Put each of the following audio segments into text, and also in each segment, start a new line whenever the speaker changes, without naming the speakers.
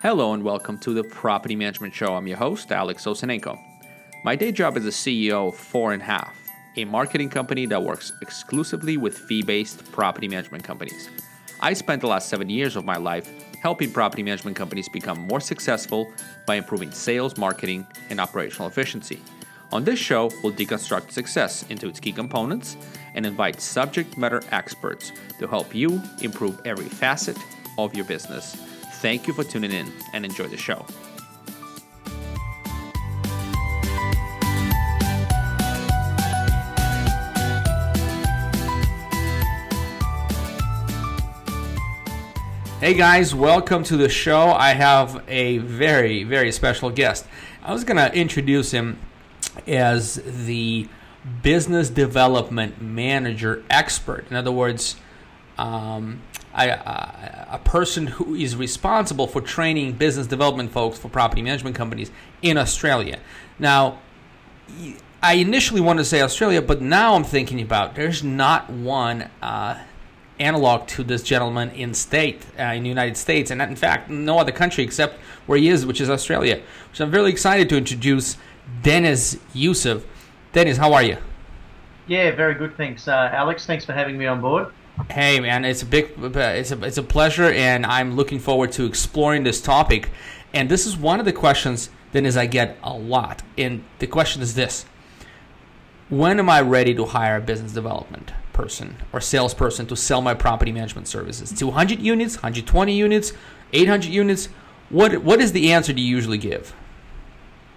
Hello and welcome to the Property Management Show. I'm your host, Alex Osenenko. My day job is the CEO of Four and Half, a marketing company that works exclusively with fee based property management companies. I spent the last seven years of my life helping property management companies become more successful by improving sales, marketing, and operational efficiency. On this show, we'll deconstruct success into its key components and invite subject matter experts to help you improve every facet of your business. Thank you for tuning in and enjoy the show. Hey guys, welcome to the show. I have a very, very special guest. I was going to introduce him as the business development manager expert. In other words, um, a person who is responsible for training business development folks for property management companies in Australia. Now, I initially wanted to say Australia, but now I'm thinking about there's not one uh, analog to this gentleman in state uh, in the United States, and in fact, no other country except where he is, which is Australia. So I'm really excited to introduce Deniz Yusef. Deniz, how are you?
Yeah, very good. Thanks, uh, Alex. Thanks for having me on board.
Hey man, it's a big, it's a, it's a pleasure, and I'm looking forward to exploring this topic. And this is one of the questions that is I get a lot. And the question is this: When am I ready to hire a business development person or salesperson to sell my property management services? 200 units, 120 units, 800 units. What what is the answer do you usually give?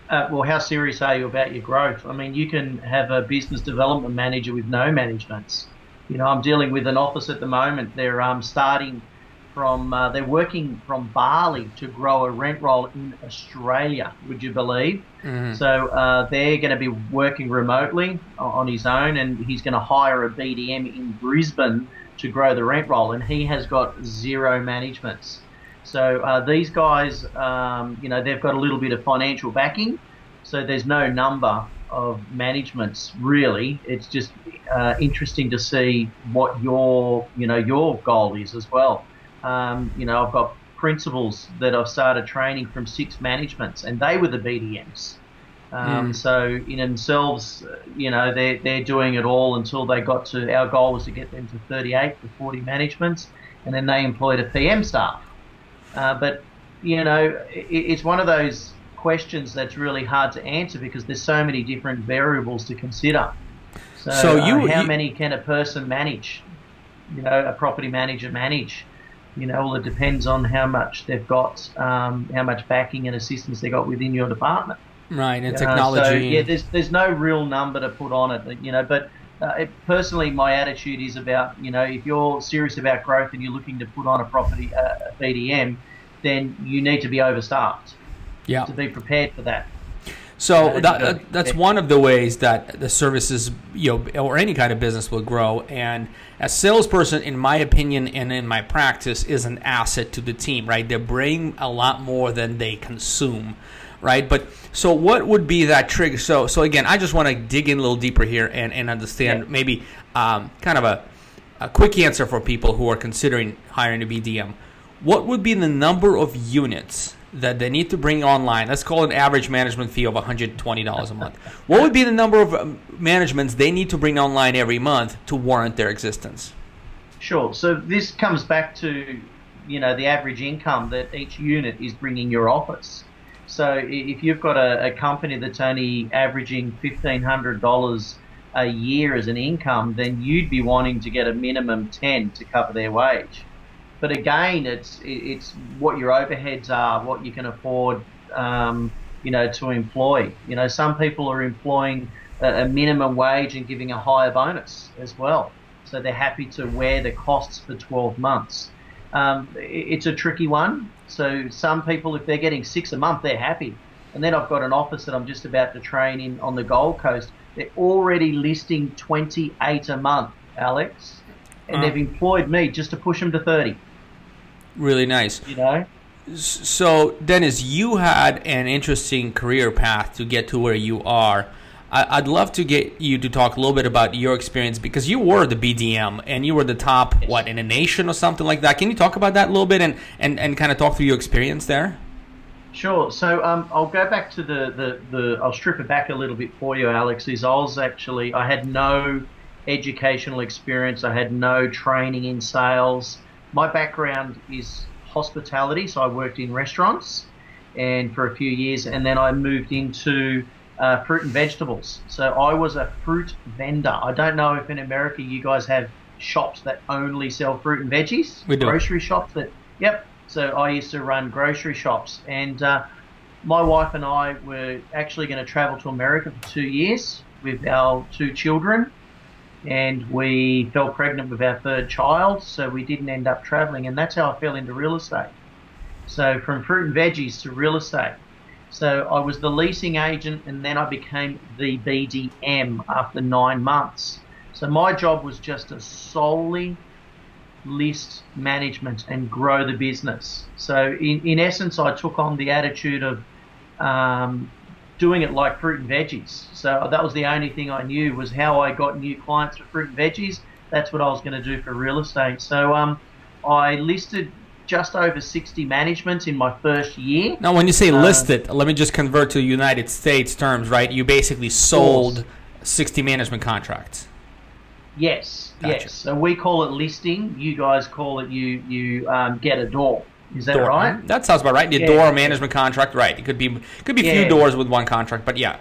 Uh, well, how serious are you about your growth? I mean, you can have a business development manager with no managements you know, I'm dealing with an office at the moment. They're um, starting from, uh, they're working from Bali to grow a rent roll in Australia, would you believe? Mm-hmm. So uh, they're going to be working remotely on his own, and he's going to hire a BDM in Brisbane to grow the rent roll, and he has got zero managements. So uh, these guys, um, you know, they've got a little bit of financial backing, so there's no number of managements really. It's just uh, interesting to see what your you know your goal is as well. Um, you know, I've got principals that I've started training from six managements, and they were the BDMs. Um, mm. So in themselves, you know, they're they're doing it all until they got to. Our goal was to get them to 38 to 40 managements, and then they employed a PM staff. Uh, but you know, it, it's one of those questions that's really hard to answer because there's so many different variables to consider. So, so you, uh, how you, many can a person manage? You know, a property manager manage. You know, well, it depends on how much they've got, um, how much backing and assistance they got within your department.
Right, and technology. so
yeah, there's there's no real number to put on it. You know, but uh, it, personally, my attitude is about you know if you're serious about growth and you're looking to put on a property uh, a BDM, then you need to be overstaffed yeah. to be prepared for that.
So that, that's one of the ways that the services, you know, or any kind of business will grow. And a salesperson, in my opinion and in my practice, is an asset to the team, right? They bring a lot more than they consume, right? But so what would be that trigger? So so again, I just want to dig in a little deeper here and, and understand yeah. maybe um, kind of a, a quick answer for people who are considering hiring a BDM. What would be the number of units that they need to bring online. Let's call an average management fee of $120 a month. What would be the number of um, managements they need to bring online every month to warrant their existence?
Sure. So this comes back to you know the average income that each unit is bringing your office. So if you've got a, a company that's only averaging $1,500 a year as an income, then you'd be wanting to get a minimum 10 to cover their wage. But again, it's it's what your overheads are, what you can afford, um, you know, to employ. You know, some people are employing a, a minimum wage and giving a higher bonus as well, so they're happy to wear the costs for 12 months. Um, it's a tricky one. So some people, if they're getting six a month, they're happy. And then I've got an office that I'm just about to train in on the Gold Coast. They're already listing 28 a month, Alex, and uh. they've employed me just to push them to 30.
Really nice.
You know?
So, Deniz, you had an interesting career path to get to where you are. I'd love to get you to talk a little bit about your experience because you were the BDM and you were the top, what, in a nation or something like that. Can you talk about that a little bit and, and, and kind of talk through your experience there?
Sure. So um, I'll go back to the, the, the, I'll strip it back a little bit for you, Alex. Is I was actually, I had no educational experience, I had no training in sales. My background is hospitality, so I worked in restaurants and for a few years, and then I moved into uh, fruit and vegetables. So I was a fruit vendor. I don't know if in America you guys have shops that only sell fruit and veggies.
We do.
Grocery shops that. Yep. So I used to run grocery shops, and uh, my wife and I were actually going to travel to America for two years with our two children, and we fell pregnant with our third child, so we didn't end up traveling, and that's how I fell into real estate. So from fruit and veggies to real estate. So I was the leasing agent, and then I became the BDM after nine months. So my job was just to solely list management and grow the business. So in, in essence, I took on the attitude of um, doing it like fruit and veggies. So that was the only thing I knew was how I got new clients for fruit and veggies. That's what I was going to do for real estate. So um, I listed just over 60 managements in my first year.
Now, when you say uh, listed, let me just convert to United States terms, right? You basically sold 60 management contracts.
Yes, gotcha. yes. So we call it listing. You guys call it you you um, get a door. Is that
door.
right?
That sounds about right. The yeah. door management contract, right? It could be could be a yeah. few doors with one contract, but yeah.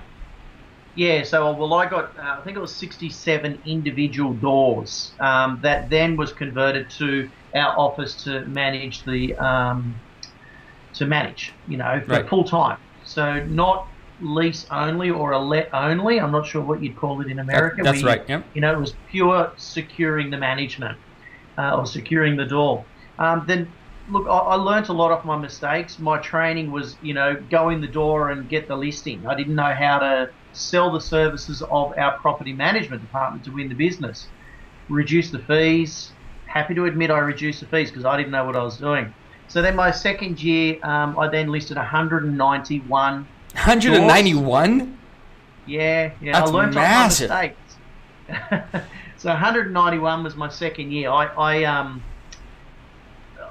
Yeah. So well, I got uh, I think it was sixty-seven individual doors um, that then was converted to our office to manage the um, to manage. You know, for right. full time. So not lease only or a let only. I'm not sure what you'd call it in America.
That's right. Yep.
You know, it was pure securing the management uh, or securing the door. Um, then, look, I, I learned a lot of my mistakes. My training was, you know, go in the door and get the listing. I didn't know how to sell the services of our property management department to win the business. Reduce the fees. Happy to admit I reduced the fees because I didn't know what I was doing. So then my second year, um, I then listed 191
191?
Yeah, yeah.
That's
I learned
massive.
my mistakes. so 191 was my second year. I, I um,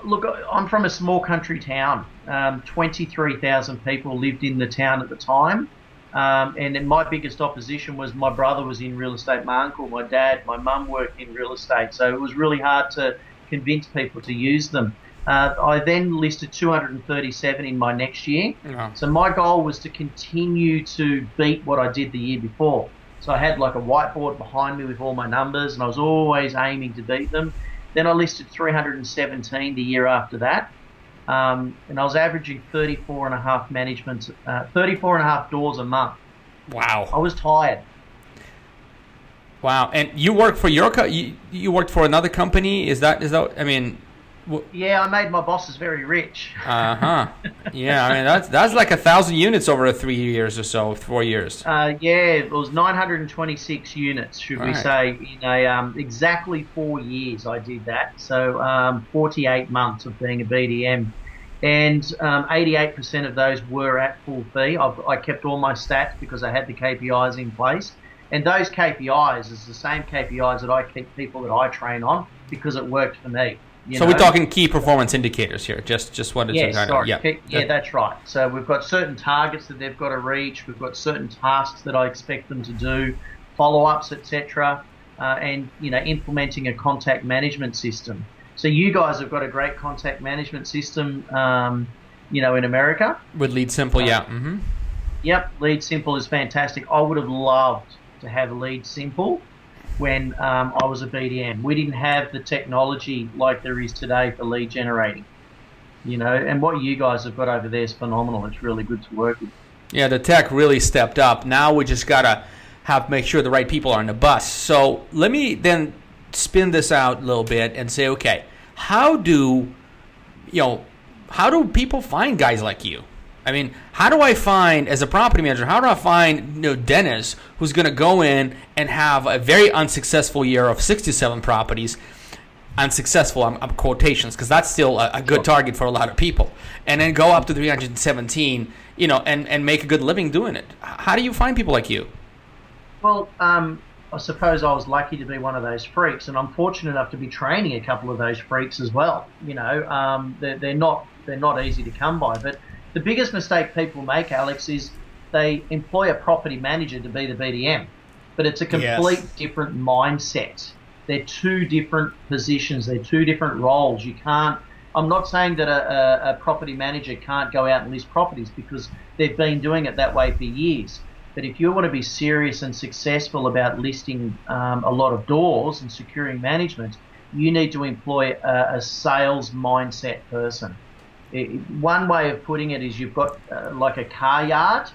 look, I'm from a small country town. Um, 23,000 people lived in the town at the time. Um, and then my biggest opposition was my brother was in real estate, my uncle, my dad, my mum worked in real estate. So it was really hard to convince people to use them. Uh, I then listed 237 in my next year.
Yeah.
So my goal was to continue to beat what I did the year before. So I had like a whiteboard behind me with all my numbers, and I was always aiming to beat them. Then I listed 317 the year after that, um, and I was averaging 34 and a half management, uh, 34 and a half doors a month.
Wow.
I was tired.
Wow. And you worked for your co- you, you worked for another company? Is that is that I mean
yeah, I made my bosses very rich.
uh huh. Yeah, I mean that's that's like a thousand units over three years or so, four years.
Uh, yeah, it was 926 units, should we say, in a um, exactly four years. I did that, so um, 48 months of being a BDM, and um, 88% of those were at full fee. I've, I kept all my stats because I had the KPIs in place. And those KPIs is the same KPIs that I keep people that I train on because it worked for me
so know? we're talking key performance indicators here. Just just what it's
yes, sorry. Yeah, yeah, that's right. So we've got certain targets that they've got to reach. We've got certain tasks that I expect them to do, follow-ups, etc., uh, and you know, implementing a contact management system. So you guys have got a great contact management system, um, you know, in America
with LeadSimple. Uh, yeah. Mm-hmm.
Yep, LeadSimple is fantastic. I would have loved to have LeadSimple when um, I was a BDM. We didn't have the technology like there is today for lead generating. You know, and what you guys have got over there is phenomenal. It's really good to work with.
Yeah, the tech really stepped up. Now we just gotta have make sure the right people are on the bus. So let me then spin this out a little bit and say, okay, how do you know how do people find guys like you? I mean, how do I find, as a property manager, how do I find you know, Deniz who's going to go in and have a very unsuccessful year of 67 properties? Unsuccessful, I'm, I'm quotations, because that's still a, a good target for a lot of people. And then go up to 317, you know, and, and make a good living doing it. How do you find people like you?
Well, um, I suppose I was lucky to be one of those freaks, and I'm fortunate enough to be training a couple of those freaks as well. You know, um, they're, they're not they're not easy to come by, but the biggest mistake people make, Alex, is they employ a property manager to be the BDM, but it's a complete yes. different mindset. They're two different positions. They're two different roles. You can't. I'm not saying that a, a, a property manager can't go out and list properties because they've been doing it that way for years. But if you want to be serious and successful about listing um, a lot of doors and securing management, you need to employ a, a sales mindset person. It, one way of putting it is you've got uh, like a car yard.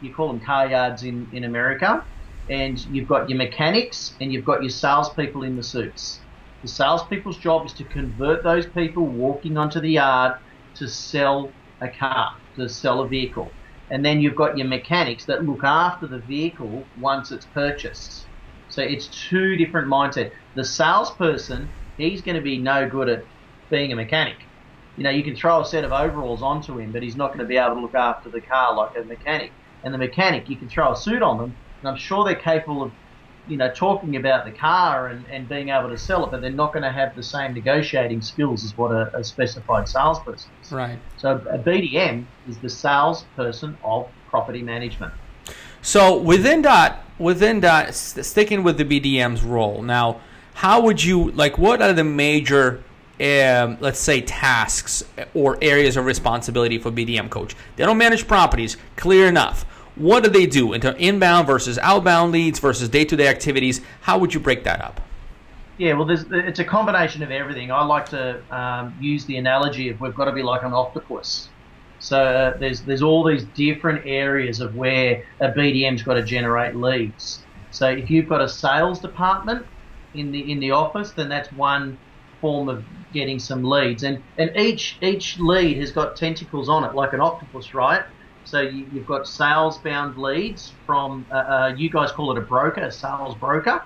You call them car yards in, in America. And you've got your mechanics and you've got your salespeople in the suits. The salespeople's job is to convert those people walking onto the yard to sell a car, to sell a vehicle. And then you've got your mechanics that look after the vehicle once it's purchased. So it's two different mindsets. The salesperson, he's going to be no good at being a mechanic. You know, you can throw a set of overalls onto him, but he's not going to be able to look after the car like a mechanic. And the mechanic, you can throw a suit on them, and I'm sure they're capable of, you know, talking about the car and, and being able to sell it, but they're not going to have the same negotiating skills as what a, a specified salesperson is.
Right.
So a BDM is the salesperson of property management.
So within that, within that, sticking with the BDM's role now, how would you like? What are the major um, let's say tasks or areas of responsibility for BDM coach. They don't manage properties, clear enough. What do they do into inbound versus outbound leads versus day-to-day activities? How would you break that up?
Yeah, well, it's a combination of everything. I like to um, use the analogy of we've got to be like an octopus. So uh, there's there's all these different areas of where a BDM's got to generate leads. So if you've got a sales department in the in the office, then that's one form of getting some leads. And and each each lead has got tentacles on it, like an octopus, right? So you, have got sales bound leads from uh, uh, you guys call it a broker, a sales broker.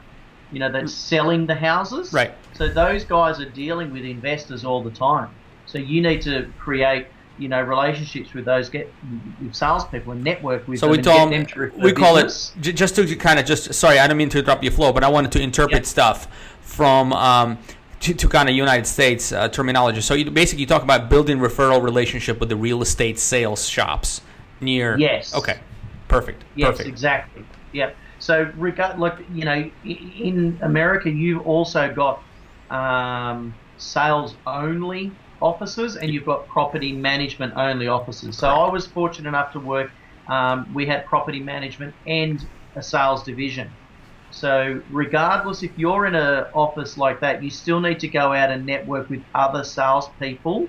You know that's selling the houses.
Right.
So those guys are dealing with investors all the time. So you need to create you know relationships with those get with salespeople and network with
so
them.
we
told
we call business. it just to kind of just sorry I don't mean to interrupt your flow, but I wanted to interpret yep. stuff from. Um, to, to, kind of United States uh, terminology. So you basically you talk about building referral relationship with the real estate sales shops near.
Yes.
Okay. Perfect.
Yes,
Perfect.
exactly. Yeah. So regard like you know in America you've also got um, sales only offices and you've got property management only offices. So I was fortunate enough to work. Um, we had property management and a sales division. So regardless if you're in an office like that, you still need to go out and network with other salespeople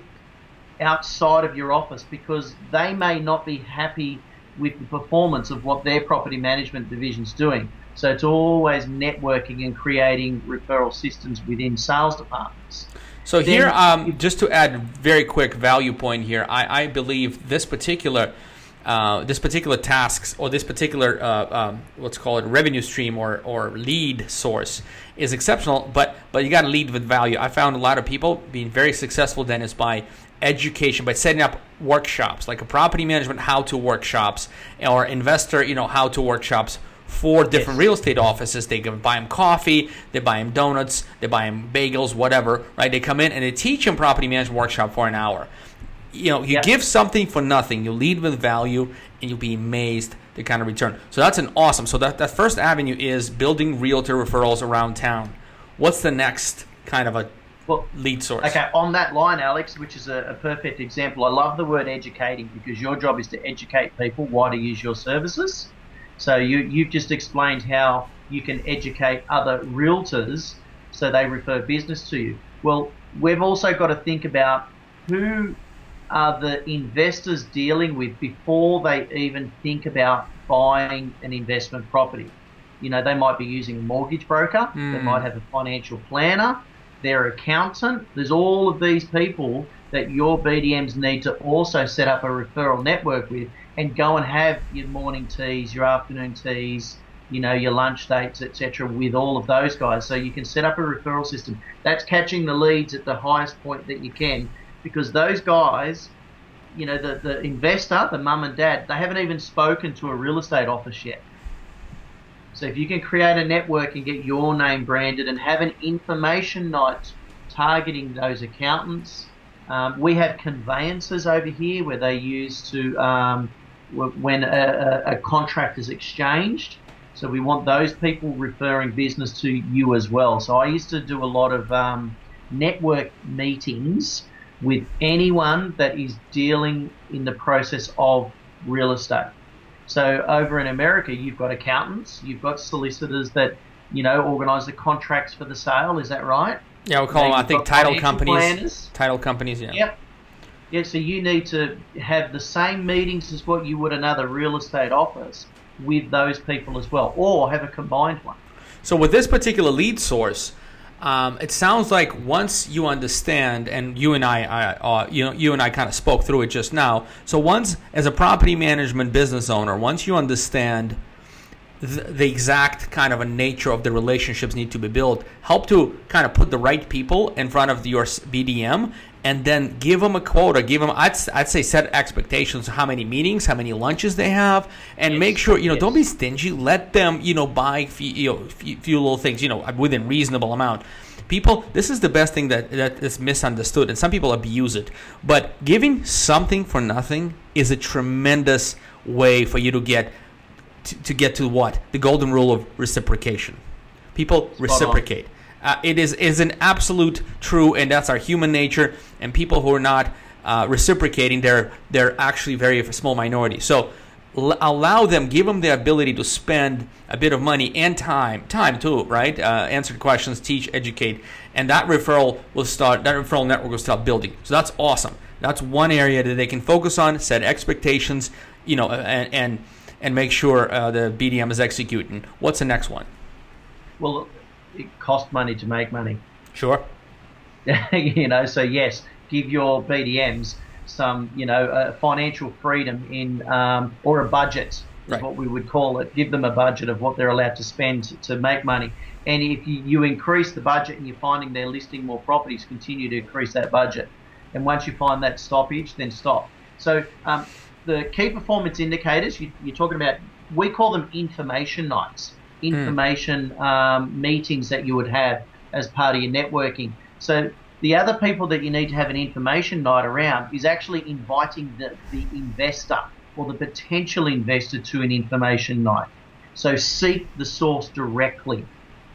outside of your office because they may not be happy with the performance of what their property management division's doing. So it's always networking and creating referral systems within sales departments.
So then, here, um, just to add very quick value point here, I, I believe this particular uh, this particular tasks or this particular uh, um, let's call it revenue stream or, or lead source is exceptional but but you got to lead with value i found a lot of people being very successful deniz by education by setting up workshops like a property management how to workshops or investor you know how to workshops for different real estate offices. They can buy them coffee, they buy them donuts, they buy them bagels, whatever. Right? They come in and they teach them property management workshop for an hour. You know, you give something for nothing. You lead with value, and you'll be amazed the kind of return. So that's an awesome. So that that first avenue is building realtor referrals around town. What's the next kind of a well, lead source.
Okay, on that line, Alex, which is a, a, perfect example, I love the word educating because your job is to educate people why to use your services. So you, you've just explained how you can educate other realtors so they refer business to you. Well, we've also got to think about who are the investors dealing with before they even think about buying an investment property. You know, they might be using a mortgage broker, mm. they hmm. might have a financial planner, their accountant. There's all of these people that your BDMs need to also set up a referral network with and go and have your morning teas, your afternoon teas, you know, your lunch dates, etc., with all of those guys. So you can set up a referral system. That's catching the leads at the highest point that you can, because those guys, you know, the, the investor, the mum and dad, they haven't even spoken to a real estate office yet. So if you can create a network and get your name branded and have an information night targeting those accountants, Um, we have conveyancers over here where they use to um, when a, a, contract is exchanged. So we want those people referring business to you as well. So I used to do a lot of um, network meetings with anyone that is dealing in the process of real estate. So over in America, you've got accountants, you've got solicitors that you know organise the contracts for the sale. Is that right?
Yeah, we'll call them. I think title companies. Planners. Title companies. Yeah.
Yep. Yeah. So you need to have the same meetings as what you would another real estate office with those people as well, or have a combined one.
So with this particular lead source, um, it sounds like once you understand, and you and I, I uh, you know, you and I kind of spoke through it just now. So once, as a property management business owner, once you understand the, the exact kind of a nature of the relationships need to be built, help to kind of put the right people in front of your BDM, and then give them a quota. Give them, I'd, I'd say, set expectations. How many meetings, how many lunches they have, and yes. make sure you know. Yes. Don't be stingy. Let them you know buy few, you know few, few little things you know within reasonable amount people this is the best thing that, that is misunderstood and some people abuse it but giving something for nothing is a tremendous way for you to get to, to get to what the golden rule of reciprocation people Spot reciprocate uh, it is is an absolute true, and that's our human nature. And people who are not uh, reciprocating, they're they're actually very small minority. So l- allow them, give them the ability to spend a bit of money and time, time too, right? Uh, answer questions, teach, educate, and that referral will start. That referral network will start building. So that's awesome. That's one area that they can focus on, set expectations, you know, and and, and make sure uh, the BDM is executing. What's the next one?
Well, it costs money to make money.
Sure.
you know, so yes, give your BDMs some, you know, uh, financial freedom in um, or a budget is right. what we would call it. Give them a budget of what they're allowed to spend to, to make money. And if you, you increase the budget and you're finding they're listing more properties, continue to increase that budget. And once you find that stoppage, then stop. So um, the key performance indicators you, you're talking about, we call them information nights. Hmm. information mm. um, meetings that you would have as part of your networking. So the other people that you need to have an information night around is actually inviting the, the investor or the potential investor to an information night. So seek the source directly.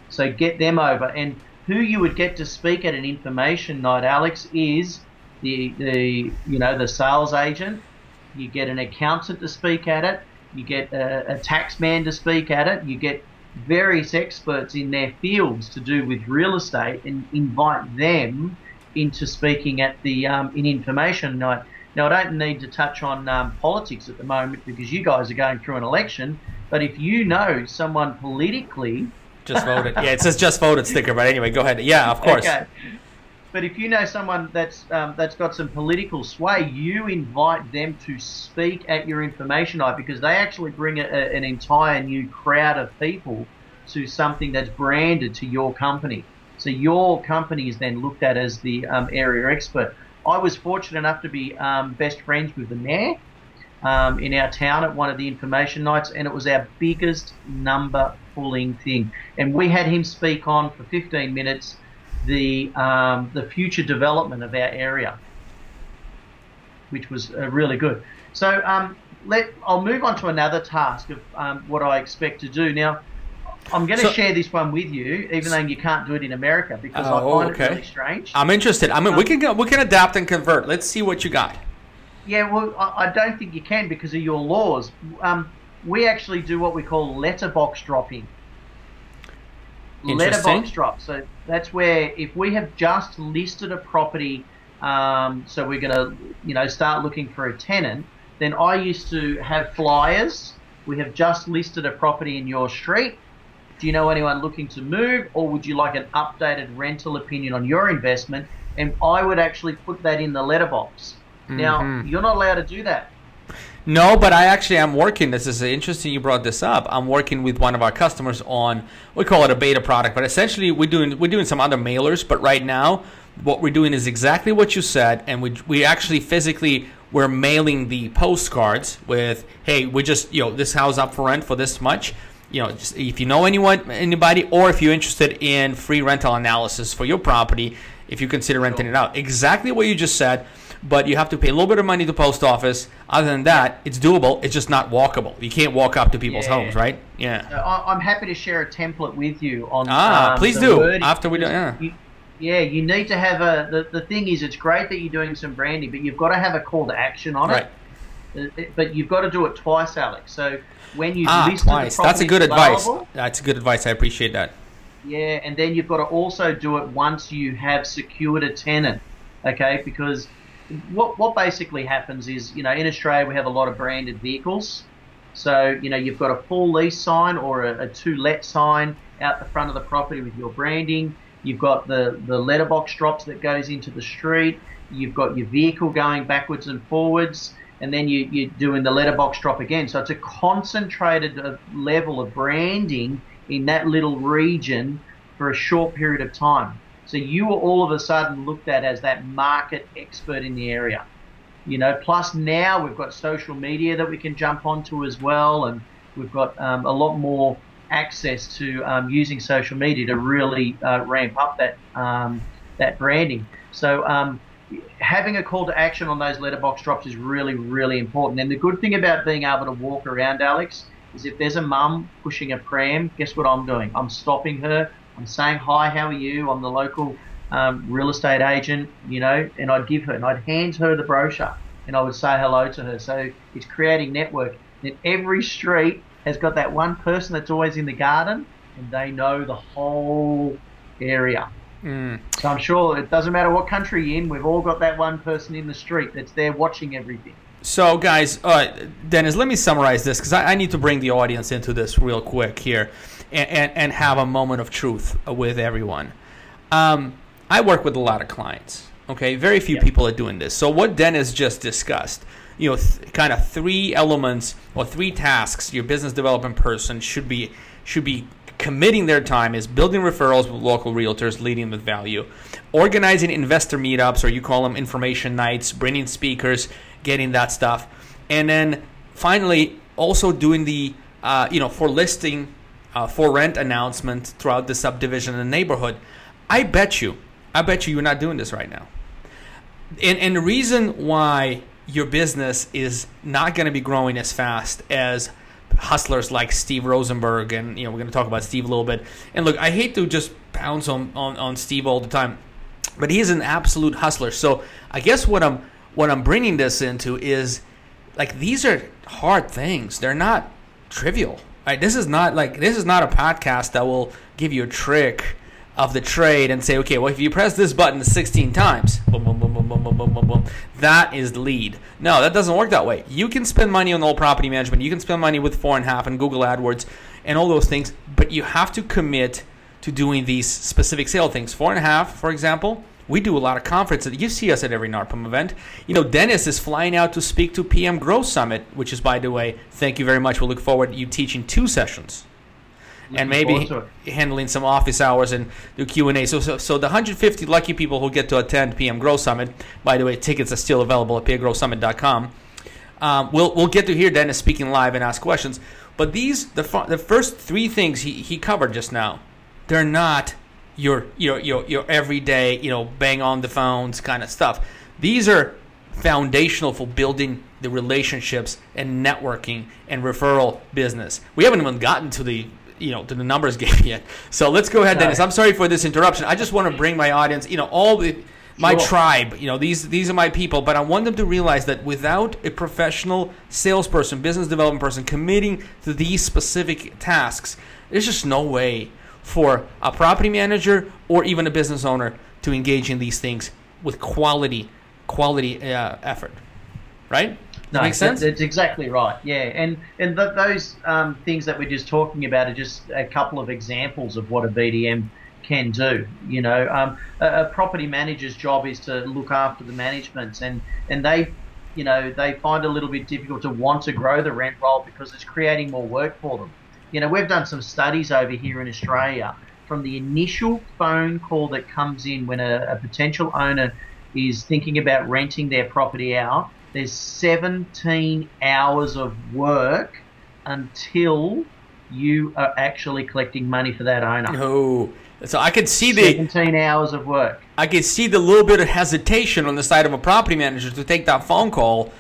So get them over. And who you would get to speak at an information night, Alex, is the, the you know the sales agent. You get an accountant to speak at it. You get a, a tax man to speak at it. You get various experts in their fields to do with real estate and invite them into speaking at the um, in information night. Now, I don't need to touch on um, politics at the moment because you guys are going through an election. But if you know someone politically,
just voted. yeah, it says just voted sticker. But anyway, go ahead. Yeah, of course. Okay.
But if you know someone that's um, that's got some political sway, you invite them to speak at your information night because they actually bring a, a, an entire new crowd of people to something that's branded to your company. So your company is then looked at as the um, area expert. I was fortunate enough to be um, best friends with the mayor um, in our town at one of the information nights, and it was our biggest number pulling thing. And we had him speak on for 15 minutes the um, the future development of our area, which was uh, really good. So um, let I'll move on to another task of um, what I expect to do now. I'm going to so, share this one with you, even though you can't do it in America because oh, I find okay. it really strange.
I'm interested. I mean, we um, can go, we can adapt and convert. Let's see what you got.
Yeah, well, I, I don't think you can because of your laws. Um, we actually do what we call letterbox dropping letterbox drop. So that's where if we have just listed a property, um, so we're going to you know start looking for a tenant. Then I used to have flyers. We have just listed a property in your street. Do you know anyone looking to move, or would you like an updated rental opinion on your investment? And I would actually put that in the letterbox. Mm-hmm. Now you're not allowed to do that.
No, but I actually am working. This is interesting. You brought this up. I'm working with one of our customers on we call it a beta product, but essentially we're doing we're doing some other mailers. But right now, what we're doing is exactly what you said, and we we actually physically we're mailing the postcards with, hey, we just you know this house up for rent for this much. You know, just if you know anyone, anybody, or if you're interested in free rental analysis for your property, if you consider renting it out. Exactly what you just said, but you have to pay a little bit of money to post office. Other than that, it's doable. It's just not walkable. You can't walk up to people's
Yeah.
homes, right? Yeah.
So I'm happy to share a template with you on.
Ah,
um,
please
the
do,
wording,
after we do- yeah.
You, yeah, you need to have a. The, the thing is, it's great that you're doing some branding, but you've got to have a call to action on
Right.
it. Uh, But you've got to do it twice, Alex. So when you
Ah,
list the
twice. That's a good advice. That's good advice. I appreciate that.
Yeah, and then you've got to also do it once you have secured a tenant, okay? Because what what basically happens is, you know, in Australia we have a lot of branded vehicles. So, you know, you've got a full lease sign or a, a to let sign out the front of the property with your branding. You've got the, the letterbox drops that goes into the street. You've got your vehicle going backwards and forwards. And then you, you're doing the letterbox drop again. So it's a concentrated uh, level of branding in that little region for a short period of time. So you were all of a sudden looked at as that market expert in the area. You know, plus now we've got social media that we can jump onto as well, and we've got um, a lot more access to um, using social media to really uh, ramp up that um, that branding. So um, having a call to action on those letterbox drops is really, really important. And the good thing about being able to walk around, Alex, is if there's a mum pushing a pram, guess what I'm doing? I'm stopping her. I'm saying, hi, how are you? I'm the local um, real estate agent, you know, and I'd give her, and I'd hand her the brochure and I would say hello to her. So it's creating network. And every street has got that one person that's always in the garden and they know the whole area.
Mm.
So I'm sure it doesn't matter what country you're in, we've all got that one person in the street that's there watching everything.
So, guys, uh, Deniz, let me summarize this because I, I need to bring the audience into this real quick here and, and, and have a moment of truth with everyone. Um, I work with a lot of clients. Okay, very few
Yeah.
people are doing this. So, what Deniz just discussed, you know, th- kind of three elements or three tasks your business development person should be should be committing their time is building referrals with local realtors, leading with value, organizing investor meetups, or you call them information nights, bringing speakers, getting that stuff, and then finally also doing the uh, you know for listing uh, for rent announcement throughout the subdivision and neighborhood. I bet you, I bet you, you're not doing this right now. And and the reason why your business is not going to be growing as fast as hustlers like Steve Rozenberg, and you know we're going to talk about Steve a little bit. And look, I hate to just pounce on, on, on Steve all the time, but he's an absolute hustler. So I guess what I'm what I'm bringing this into is like these are hard things. They're not trivial. Right? This is not like this is not a podcast that will give you a trick of the trade and say, okay, well, if you press this button 16 times, boom, boom, boom, boom, boom, boom, boom, boom, boom, that is lead. No, that doesn't work that way. You can spend money on all property management. You can spend money with four and a half and Google AdWords and all those things, but you have to commit to doing these specific sale things. Four and a half, for example, we do a lot of conferences. You see us at every NARPM event. You know, Deniz is flying out to speak to PM Growth Summit, which is, by the way, thank you very much. We look forward to you teaching two sessions and maybe handling some office hours and do Q and A. So, so, so the 150 lucky people who get to attend PM Grow Summit. By the way, tickets are still available at pmgrowsummit.com. Um, we'll we'll get to hear Deniz speaking live and ask questions. But these the the first three things he, he covered just now, they're not your your your your everyday you know bang on the phones kind of stuff. These are foundational for building the relationships and networking and referral business. We haven't even gotten to the you know to the numbers game yet. So let's go ahead,
No.
Deniz. I'm sorry for this interruption. I just want to bring my audience, you know, all the my
Sure.
tribe. You know, these these are my people, but I want them to realize that without a professional salesperson, business development person committing to these specific tasks, there's just no way for a property manager or even a business owner to engage in these things with quality quality uh, effort. Right?
No,
that makes sense.
that- that's exactly right. Yeah, and and th- those um, things that we're just talking about are just a couple of examples of what a BDM can do. You know, um, a, a property manager's job is to look after the management, and and they, you know, they find it a little bit difficult to want to grow the rent roll because it's creating more work for them. You know, we've done some studies over here in Australia from the initial phone call that comes in when a, a potential owner is thinking about renting their property out. There's 17 hours of work until you are actually collecting money for that owner.
No, So I could see the
17 hours of work.
I could see the little bit of hesitation on the side of a property manager to take that phone call,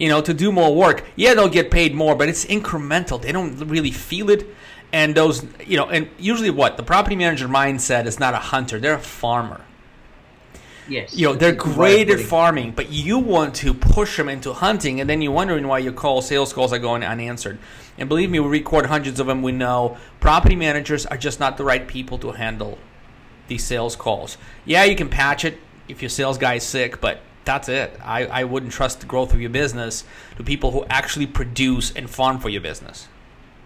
you know, to do more work. Yeah, they'll get paid more, but it's incremental. They don't really feel it. And those, you know, and usually what the property manager mindset is not a hunter; they're a farmer.
Yes.
You know, they're great at farming, but you want to push them into hunting, and then you're wondering why your call sales calls are going unanswered. And believe me, we record hundreds of them. We know property managers are just not the right people to handle these sales calls. Yeah, you can patch it if your sales guy is sick, but that's it. I, I wouldn't trust the growth of your business to people who actually produce and farm for your business.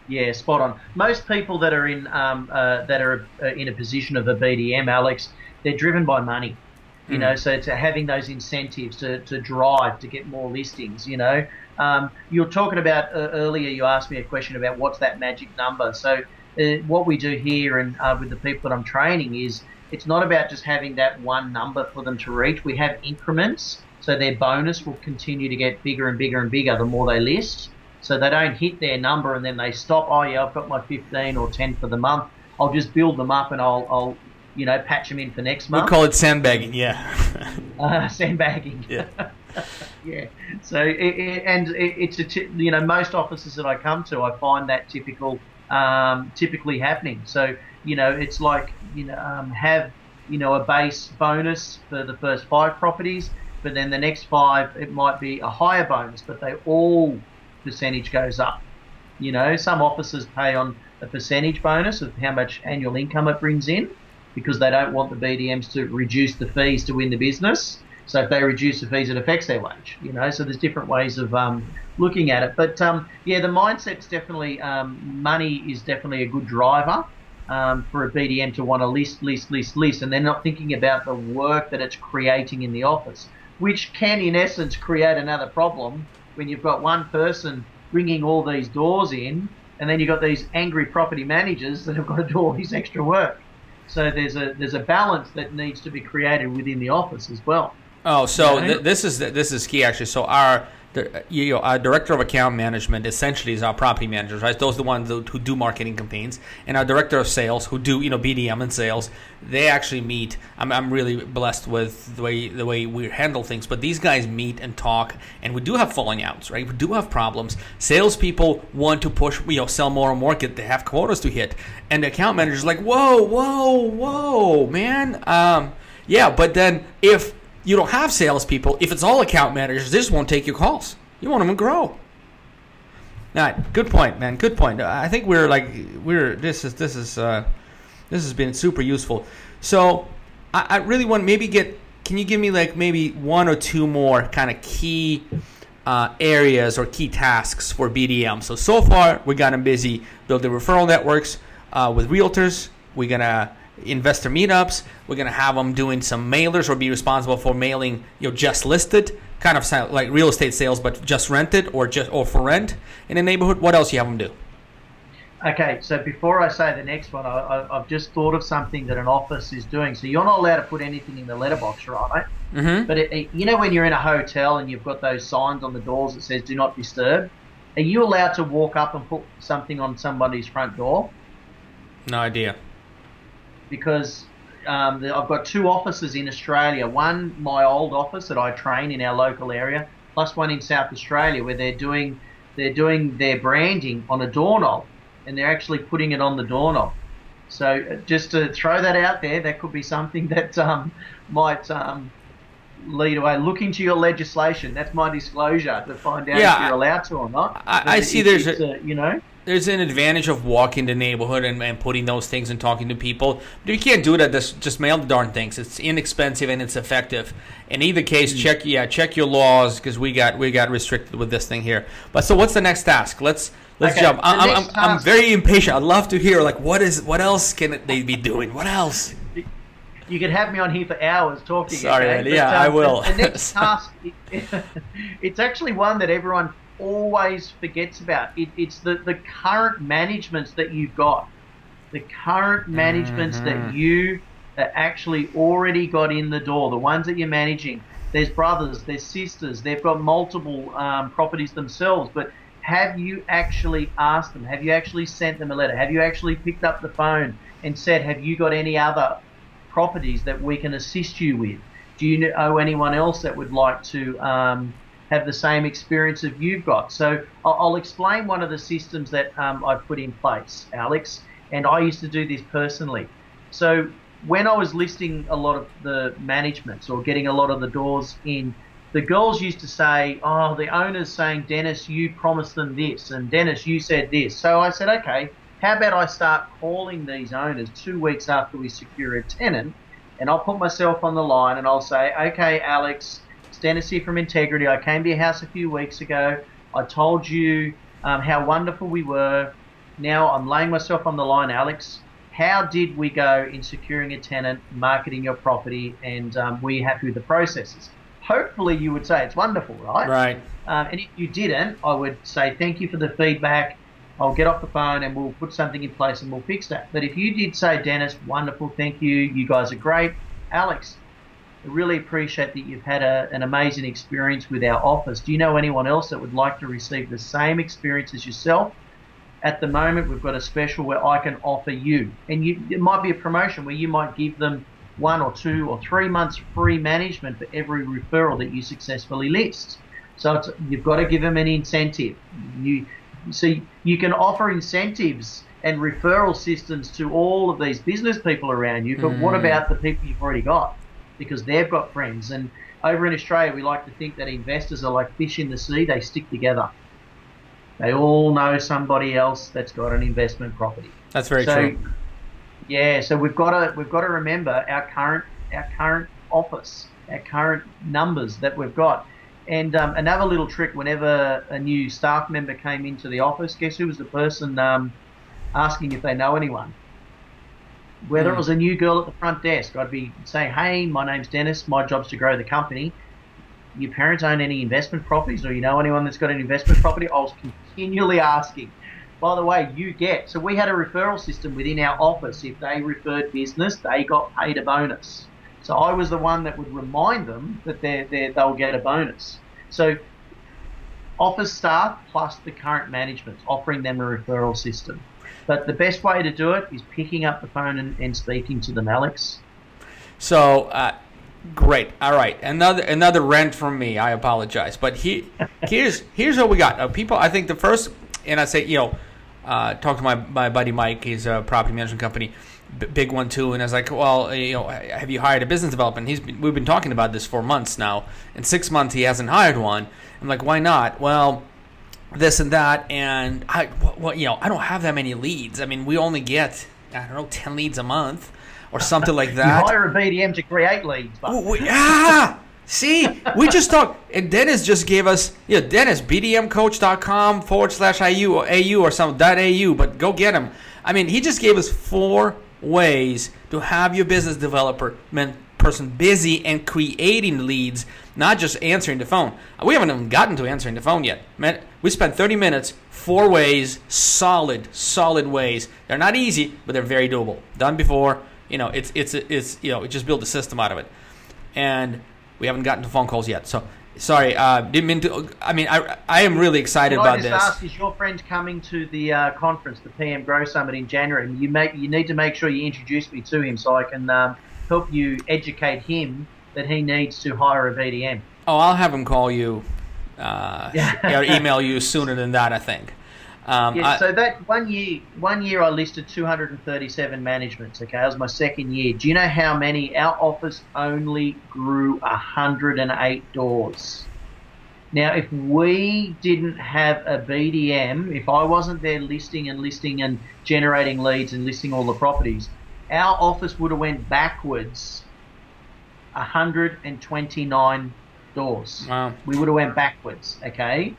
Yeah, spot on. Most people that are in um, uh, that are uh, in a position of a BDM, Alex, they're driven by money. You mm. know, so to having those incentives to, to drive to get more listings. You know, um, you're talking about uh, earlier. You asked me a question about what's that magic number. So uh, what we do here and uh, with the people that I'm training is it's not about just having that one number for them to reach. We have increments, so their bonus will continue to get bigger and bigger and bigger the more they list. So they don't hit their number and then they stop. Oh yeah, I've got my 15 or 10 for the month. I'll just build them up and I'll, I'll you know, patch them in for next month.
We call it sandbagging, yeah.
uh, sandbagging.
Yeah.
yeah. So, it, it, and it, it's a t- you know most offices that I come to, I find that typical, um, typically happening. So, you know, it's like you know um, have you know a base bonus for the first five properties, but then the next five it might be a higher bonus, but they all percentage goes up. You know, some offices pay on a percentage bonus of how much annual income it brings in because they don't want the BDMs to reduce the fees to win the business. So if they reduce the fees, it affects their wage. You know, so there's different ways of um, looking at it. But um, yeah, the mindset's definitely um, money is definitely a good driver um, for a BDM to want to list, list, list, list, and they're not thinking about the work that it's creating in the office, which can in essence create another problem when you've got one person bringing all these doors in, and then you've got these angry property managers that have got to do all this extra work. So there's a there's a balance that needs to be created within the office as well.
Oh, so th- this is this is key actually. So our the, you know, our director of account management essentially is our property managers, right? Those are the ones who do marketing campaigns, and our director of sales who do you know BDM and sales. They actually meet. I'm, I'm really blessed with the way the way we handle things. But these guys meet and talk, and we do have falling outs, right? We do have problems. Salespeople want to push, you know, sell more and more. Get they have quotas to hit, and the account manager's like, whoa, whoa, whoa, man. Um, yeah, but then if you don't have salespeople. If it's all account managers, just won't take your calls. You want them to grow. Now, good point, man. Good point. I think we're like we're this is this is uh, this has been super useful. So I, I really want maybe get. Can you give me like maybe one or two more kind of key uh, areas or key tasks for BDM? So so far we got them busy building referral networks uh, with realtors. We're gonna investor meetups. We're gonna have them doing some mailers or be responsible for mailing, you know, just listed, kind of like real estate sales, but just rented or just or for rent in a neighborhood. What else you have them do?
Okay, so before I say the next one, I, have just thought of something that an office is doing. So you're not allowed to put anything in the letterbox, right?
Mm-hmm.
But it, it, you know when you're in a hotel and you've got those signs on the doors that says "Do not disturb," are you allowed to walk up and put something on somebody's front door?
No idea
because um, the, I've got two offices in Australia. One, my old office that I train in our local area, plus one in South Australia where they're doing they're doing their branding on a doorknob, and they're actually putting it on the doorknob. So uh, just to throw that out there, that could be something that um, might um, lead away. Look into your legislation. That's my disclosure to find out
yeah,
if you're allowed to or not.
I, I see. There's
a, you know
there's an advantage of walking the neighborhood and, and putting those things and talking to people. But you can't do that. Just, just mail the darn things. It's inexpensive and it's effective. In either case, mm-hmm. check yeah check your laws because we got we got restricted with this thing here. But so what's the next task? Let's let's okay, jump. I'm, I'm, I'm, very impatient. I'd love to hear like what is what else can they be doing? What else?
You could have me on here for hours talking.
Sorry,
okay?
yeah, but, um, I will.
The, the next task, it's actually one that everyone always forgets about. It, it's the, the current managements that you've got, the current managements mm-hmm. that you actually already got in the door, the ones that you're managing. There's brothers, there's sisters, they've got multiple um, properties themselves, but have you actually asked them? Have you actually sent them a letter? Have you actually picked up the phone and said, Have you got any other properties that we can assist you with? Do you know anyone else that would like to um, have the same experience that you've got? So I'll, I'll explain one of the systems that um, I've put in place, Alex, and I used to do this personally. So when I was listing a lot of the managements or getting a lot of the doors in, the girls used to say, "Oh, the owner's saying, Deniz, you promised them this, and Deniz, you said this." So I said, "Okay, how about I start calling these owners two weeks after we secure a tenant, and I'll put myself on the line and I'll say, "Okay, Alex, it's Deniz here from Integrity. I came to your house a few weeks ago. I told you um, how wonderful we were. Now I'm laying myself on the line, Alex." how did we go in securing a tenant, marketing your property, and um, were you happy with the processes? Hopefully, you would say it's wonderful, right?
Right.
Um, and if you didn't, I would say thank you for the feedback. I'll get off the phone and we'll put something in place and we'll fix that. But if you did say, Deniz, wonderful, thank you, you guys are great. Alex, really appreciate that you've had a, an amazing experience with our office. Do you know anyone else that would like to receive the same experience as yourself? at the moment we've got a special where I can offer you, and you, it might be a promotion where you might give them one or two or three months free management for every referral that you successfully list. So you've got to give them an incentive. You see, you can offer incentives and referral systems to all of these business people around you, but mm. what about the people you've already got? Because they've got friends. And over in Australia, we like to think that investors are like fish in the sea; they stick together. They all know somebody else that's got an investment property.
That's very so, true.
Yeah, so we've got to we've got to remember our current our current office, our current numbers that we've got. And um, another little trick: whenever a new staff member came into the office, guess who was the person um, asking if they know anyone? Whether mm. it was a new girl at the front desk, I'd be saying, "Hey, my name's Deniz. My job's to grow the company your parents own any investment properties or you know anyone that's got an investment property, I was continually asking. By the way, you get so we had a referral system within our office. If they referred business, they got paid a bonus. So I was the one that would remind them that they they they'll get a bonus. So office staff plus the current management offering them a referral system. But the best way to do it is picking up the phone and, and speaking to them, Alex.
So uh, Great. All right. Another another rent from me. I apologize, but he, here's here's what we got. Uh, people, I think the first, and I say, you know, uh, talk to my my buddy Mike. He's a property management company, b- big one too. And I was like, well, you know, have you hired a business development? He's been, we've been talking about this for months now. In six months, he hasn't hired one. I'm like, why not? Well, this and that, and I, well, you know, I don't have that many leads. I mean, we only get I don't know ten leads a month or something like that.
You hire a BDM to create leads. But.
We, ah, see, we just talked, and Deniz just gave us, yeah, Deniz, bdmcoach.com forward slash IU or AU or something, dot AU, but go get him. I mean, he just gave us four ways to have your business developer person busy and creating leads, not just answering the phone. We haven't even gotten to answering the phone yet. Man, we spent 30 minutes, four ways, solid, solid ways. They're not easy, but they're very doable. Done before you know, it's it's it's you know, just build a system out of it, and we haven't gotten to phone calls yet. So sorry, uh, didn't mean to. I mean, I I am really excited
Can
about
I just
this.
Ask, is your friend coming to the uh, conference, the PM Grow Summit in January? You make you need to make sure you introduce me to him so I can um, help you educate him that he needs to hire a BDM.
Oh, I'll have him call you, uh, or email you sooner than that. I think.
Um, yeah, I, so that one year, one year I listed 237 managements. Okay, that was my second year. Do you know how many? Our office only grew 108 doors. Now, if we didn't have a BDM, if I wasn't there listing and listing and generating leads and listing all the properties, our office would have went backwards 129 doors. Wow. We would have went backwards. Okay.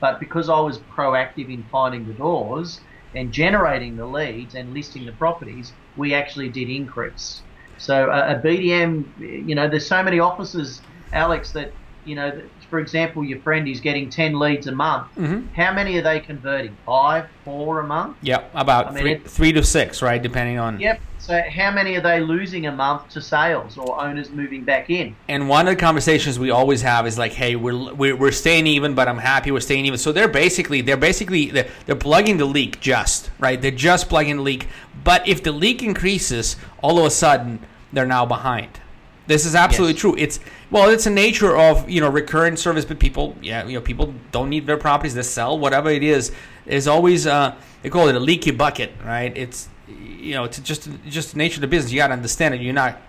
But because I was proactive in finding the doors and generating the leads and listing the properties, we actually did increase. So a, a BDM, you know, there's so many offices, Alex, that you know, for example, your friend is getting 10 leads a month.
Mm-hmm.
How many are they converting? Five, four a month?
Yep, about
I mean,
three, three to six, right? Depending on.
Yep. So how many are they losing a month to sales or owners moving back in?
And one of the conversations we always have is like, "Hey, we're we're, we're staying even, but I'm happy we're staying even." So they're basically they're basically they're, they're plugging the leak just right. They're just plugging the leak. But if the leak increases, all of a sudden they're now behind. This is absolutely
Yes.
true. It's well, it's a nature of you know recurrent service, but people, yeah, you know, people don't need their properties. They sell whatever it is. There's always uh, they call it a leaky bucket, right? It's you know, it's just just the nature of the business. You got to understand it. You're not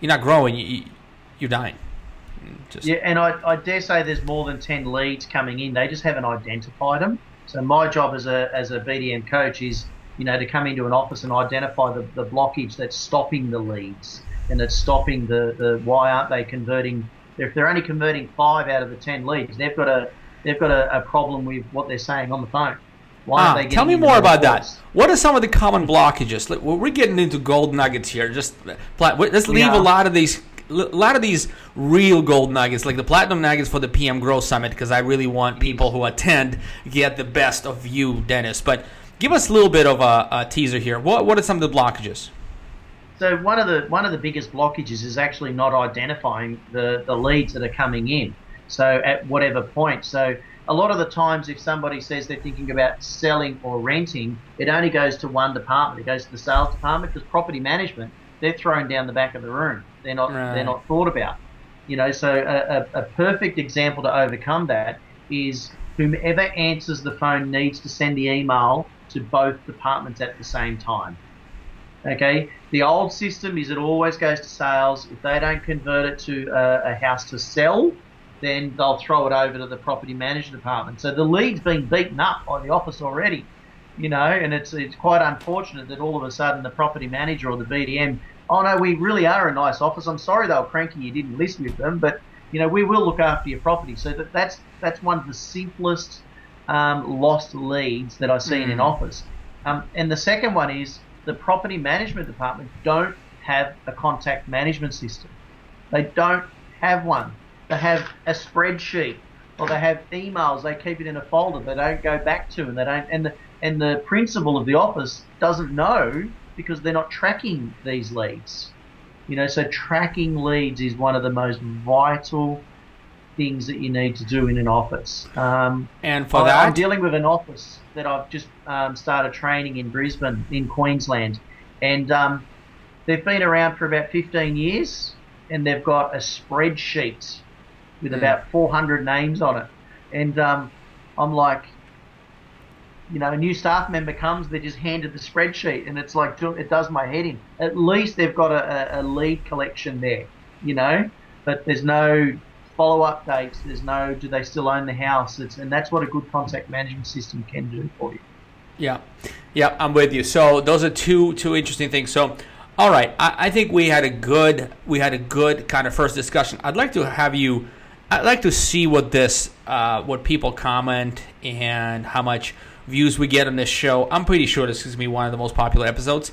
you're not growing. You, you- you're dying. Just,
Yeah, and I, I dare say there's more than 10 leads coming in. They just haven't identified them. So my job as a, as a BDM coach is, you know, to come into an office and identify the, the blockage that's stopping the leads and that's stopping the, the why aren't they converting. If they're only converting five out of the 10 leads, they've got a they've got a, a problem with what they're saying on the phone. Why
Ah, tell me more about that. What are some of the common blockages? Like, well, We're getting into gold nuggets here. Just pla- let's leave
Yeah.
a lot of these, a lot of these real gold nuggets, like the platinum nuggets for the PM Grow Summit, because I really want people who attend get the best of you, Deniz. But give us a little bit of a, a teaser here. What what are some of the blockages?
So one of the one of the biggest blockages is actually not identifying the, the leads that are coming in. So at whatever point. So a lot of the times if somebody says they're thinking about selling or renting, it only goes to one department. It goes to the sales department because property management, they're thrown down the back of the room. They're not
Right.
they're not thought about. You know, so a, a, a perfect example to overcome that is whomever answers the phone needs to send the email to both departments at the same time. Okay, the old system is it always goes to sales. If they don't convert it to a, a house to sell, then they'll throw it over to the property management department. So the lead's been beaten up by the office already, you know, and it's it's quite unfortunate that all of a sudden the property manager or the BDM, oh no, we really are a nice office. I'm sorry they were cranky you didn't list with them, but you know we will look after your property. So that, that's that's one of the simplest um, lost leads that I see in an
Mm.
office. Um, and the second one is the property management department don't have a contact management system. They don't have one. They have a spreadsheet or they have emails. They keep it in a folder. They don't go back to and they don't. And the and the principal of the office doesn't know because they're not tracking these leads. You know, so tracking leads is one of the most vital things that you need to do in an office. Um,
And for
I-
that,
I'm dealing with an office that I've just um, started training in Brisbane, in Queensland, and um, they've been around for about 15 years, and they've got a spreadsheet with
Mm.
about 400 names on it, and um, I'm like. You know, a new staff member comes, they're just handed the spreadsheet, and it's like it does my head in. At least they've got a, a, lead collection there, you know, but there's no follow up dates. There's no do they still own the house? It's, and that's what a good contact management system can do for you.
Yeah, yeah, I'm with you. So those are two two interesting things. So, all right, I, I think we had a good we had a good kind of first discussion. I'd like to have you. I'd like to see what this uh, what people comment and how much views we get on this show. I'm pretty sure this is gonna be one of the most popular episodes.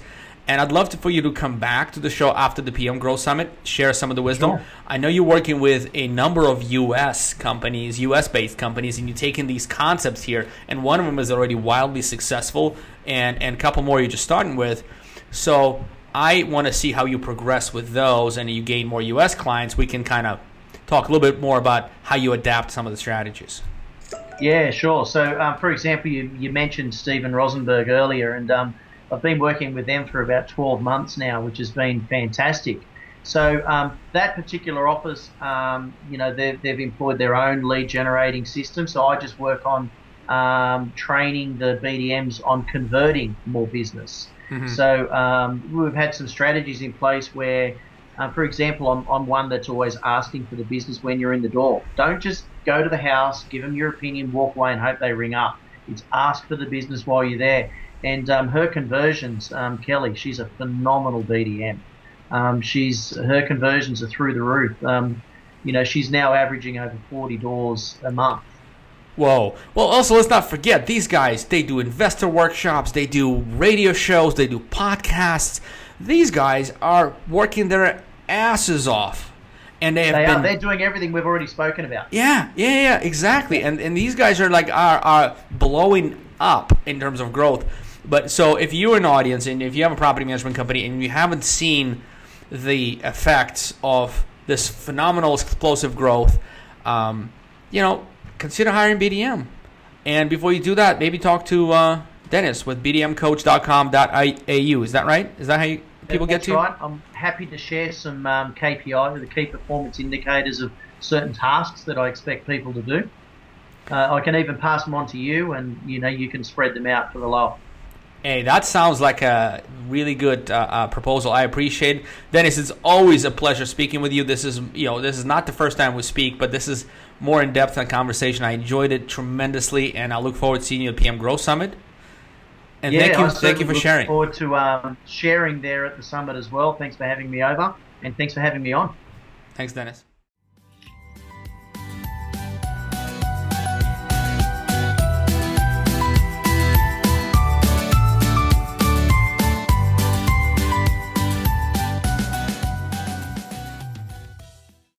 And I'd love to, for you to come back to the show after the PM Growth Summit, share some of the wisdom.
Sure.
I know you're working with a number of U.S. companies, U.S.-based companies, and you're taking these concepts here, and one of them is already wildly successful, and and a couple more you're just starting with. So I want to see how you progress with those, and you gain more U.S. clients. We can kind of talk a little bit more about how you adapt some of the strategies.
Yeah, sure. So, um, for example, you, you mentioned Stephen Rozenberg earlier, and um, I've been working with them for about 12 months now, which has been fantastic. So, um, that particular office, um, you know, they've, they've employed their own lead generating system. So, I just work on um, training the BDMs on converting more business.
Mhm.
So um, we've had some strategies in place where, um, for example, I'm, I'm one that's always asking for the business when you're in the door. Don't just go to the house, give them your opinion, walk away, and hope they ring up. It's ask for the business while you're there. And um, her conversions, um, Kelly, she's a phenomenal BDM. Um, she's her conversions are through the roof. Um, you know, she's now averaging over 40 doors a month.
Whoa. Well, also, let's not forget these guys, they do investor workshops, they do radio shows, they do podcasts. These guys are working their asses off. and they have
they
been.
are. They're doing everything we've already spoken about.
Yeah, yeah, yeah, exactly. And and these guys are like are are blowing up in terms of growth. But so if you're an audience and if you have a property management company and you haven't seen the effects of this phenomenal explosive growth, um, you know, consider hiring BDM. And before you do that, maybe talk to uh, Deniz with bdmcoach.com.au. Is that right? Is that how you, people
That's
get to?
right. I'm happy to share some um, KPI, the key performance indicators of certain tasks that I expect people to do. Uh, I can even pass them on to you, and you know you can spread them out for the low.
Hey, that sounds like a really good uh, uh, proposal. I appreciate it. Deniz. It's always a pleasure speaking with you. This is you know this is not the first time we speak, but this is more in depth on conversation. I enjoyed it tremendously, and I look forward to seeing you at PM Growth Summit. And
yeah,
thank you,
I
thank you for
look
sharing.
Forward to um, sharing there at the summit as well. Thanks for having me over, and thanks for having me on.
Thanks, Deniz.